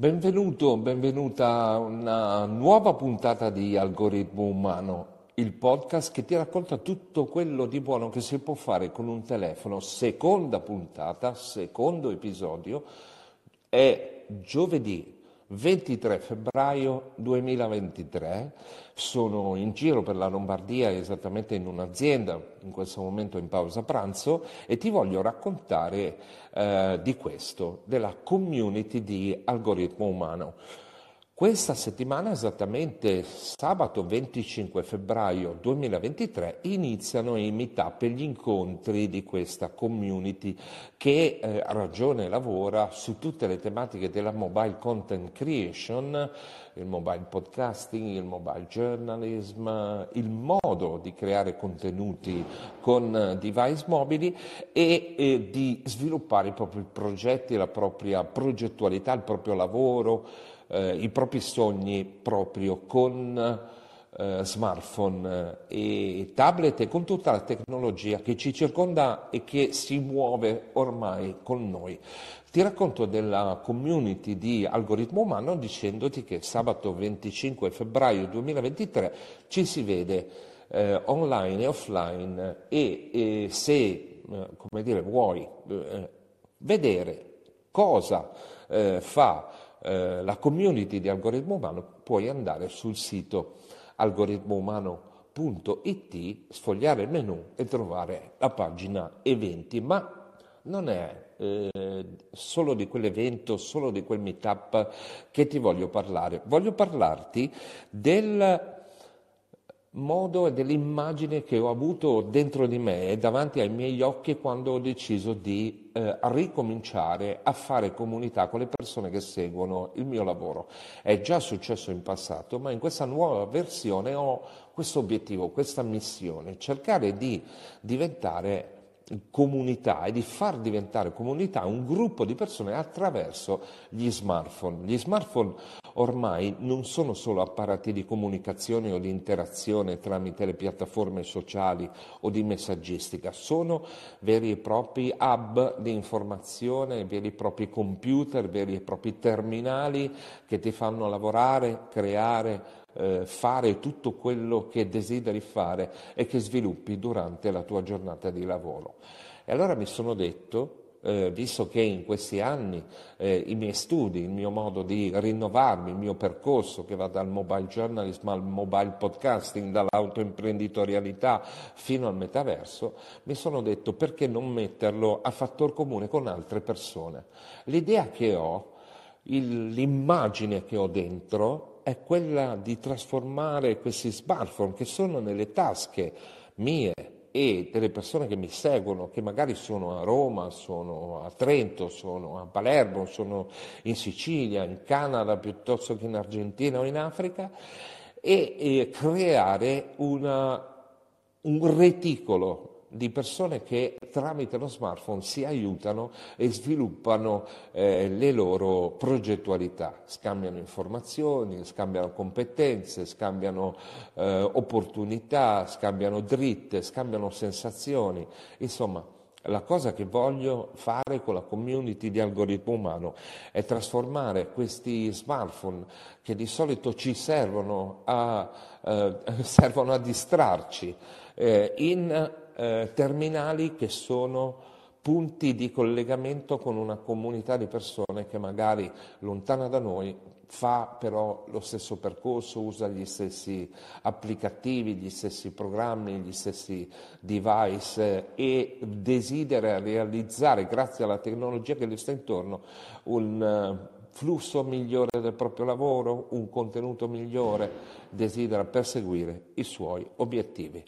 Benvenuto, benvenuta a una nuova puntata di Algoritmo Umano, il podcast che ti racconta tutto quello di buono che si può fare con un telefono. Seconda puntata, secondo episodio, è giovedì 23 febbraio 2023, sono in giro per la Lombardia, esattamente in un'azienda, in questo momento in pausa pranzo, e ti voglio raccontare eh, di questo, della community di algoritmo umano. Questa settimana, esattamente sabato 25 febbraio 2023, iniziano i meetup e gli incontri di questa community che eh, ragione lavora su tutte le tematiche della mobile content creation, il mobile podcasting, il mobile journalism, il modo di creare contenuti con device mobili e, e di sviluppare i propri progetti, la propria progettualità, il proprio lavoro eh, i propri sogni proprio con eh, smartphone eh, e tablet e con tutta la tecnologia che ci circonda e che si muove ormai con noi. Ti racconto della community di algoritmo umano dicendoti che sabato 25 febbraio 2023 ci si vede eh, online e offline e, e se eh, come dire, vuoi eh, vedere cosa fa la community di algoritmo umano, puoi andare sul sito algoritmoumano.it, sfogliare il menu e trovare la pagina eventi, ma non è eh, solo di quell'evento, solo di quel meetup che ti voglio parlare. Voglio parlarti del modo e dell'immagine che ho avuto dentro di me e davanti ai miei occhi quando ho deciso di eh, ricominciare a fare comunità con le persone che seguono il mio lavoro. È già successo in passato, ma in questa nuova versione ho questo obiettivo, questa missione, cercare di diventare comunità e di far diventare comunità un gruppo di persone attraverso gli smartphone. Gli smartphone ormai non sono solo apparati di comunicazione o di interazione tramite le piattaforme sociali o di messaggistica, sono veri e propri hub di informazione, veri e propri computer, veri e propri terminali che ti fanno lavorare, creare, eh, fare tutto quello che desideri fare e che sviluppi durante la tua giornata di lavoro. E allora mi sono detto, eh, visto che in questi anni eh, i miei studi, il mio modo di rinnovarmi, il mio percorso che va dal mobile journalism al mobile podcasting, dall'autoimprenditorialità fino al metaverso, mi sono detto perché non metterlo a fattor comune con altre persone. L'idea che ho, il, l'immagine che ho dentro è quella di trasformare questi smartphone che sono nelle tasche mie e delle persone che mi seguono, che magari sono a Roma, sono a Trento, sono a Palermo, sono in Sicilia, in Canada piuttosto che in Argentina o in Africa, e, e creare una, un reticolo di persone che tramite lo smartphone si aiutano e sviluppano eh, le loro progettualità, scambiano informazioni, scambiano competenze, scambiano eh, opportunità, scambiano dritte, scambiano sensazioni, insomma la cosa che voglio fare con la community di algoritmo umano è trasformare questi smartphone che di solito ci servono a, eh, servono a distrarci eh, in eh, terminali che sono punti di collegamento con una comunità di persone che magari lontana da noi fa però lo stesso percorso, usa gli stessi applicativi, gli stessi programmi, gli stessi device e desidera realizzare, grazie alla tecnologia che gli sta intorno, un flusso migliore del proprio lavoro, un contenuto migliore, desidera perseguire i suoi obiettivi.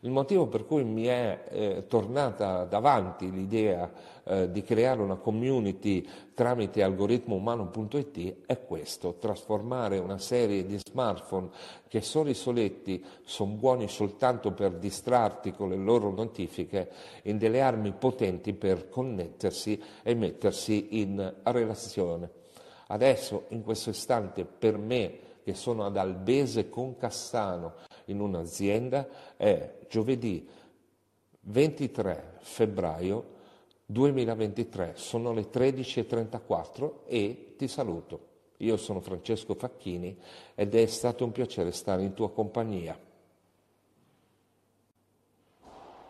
Il motivo per cui mi è eh, tornata davanti l'idea eh, di creare una community tramite algoritmoumano.it è questo, trasformare una serie di smartphone che sono soletti, sono buoni soltanto per distrarti con le loro notifiche, in delle armi potenti per connettersi e mettersi in relazione. Adesso, in questo istante, per me, che sono ad Albese con Cassano, in un'azienda è giovedì 23 febbraio 2023, sono le 13.34 e ti saluto. Io sono Francesco Facchini ed è stato un piacere stare in tua compagnia.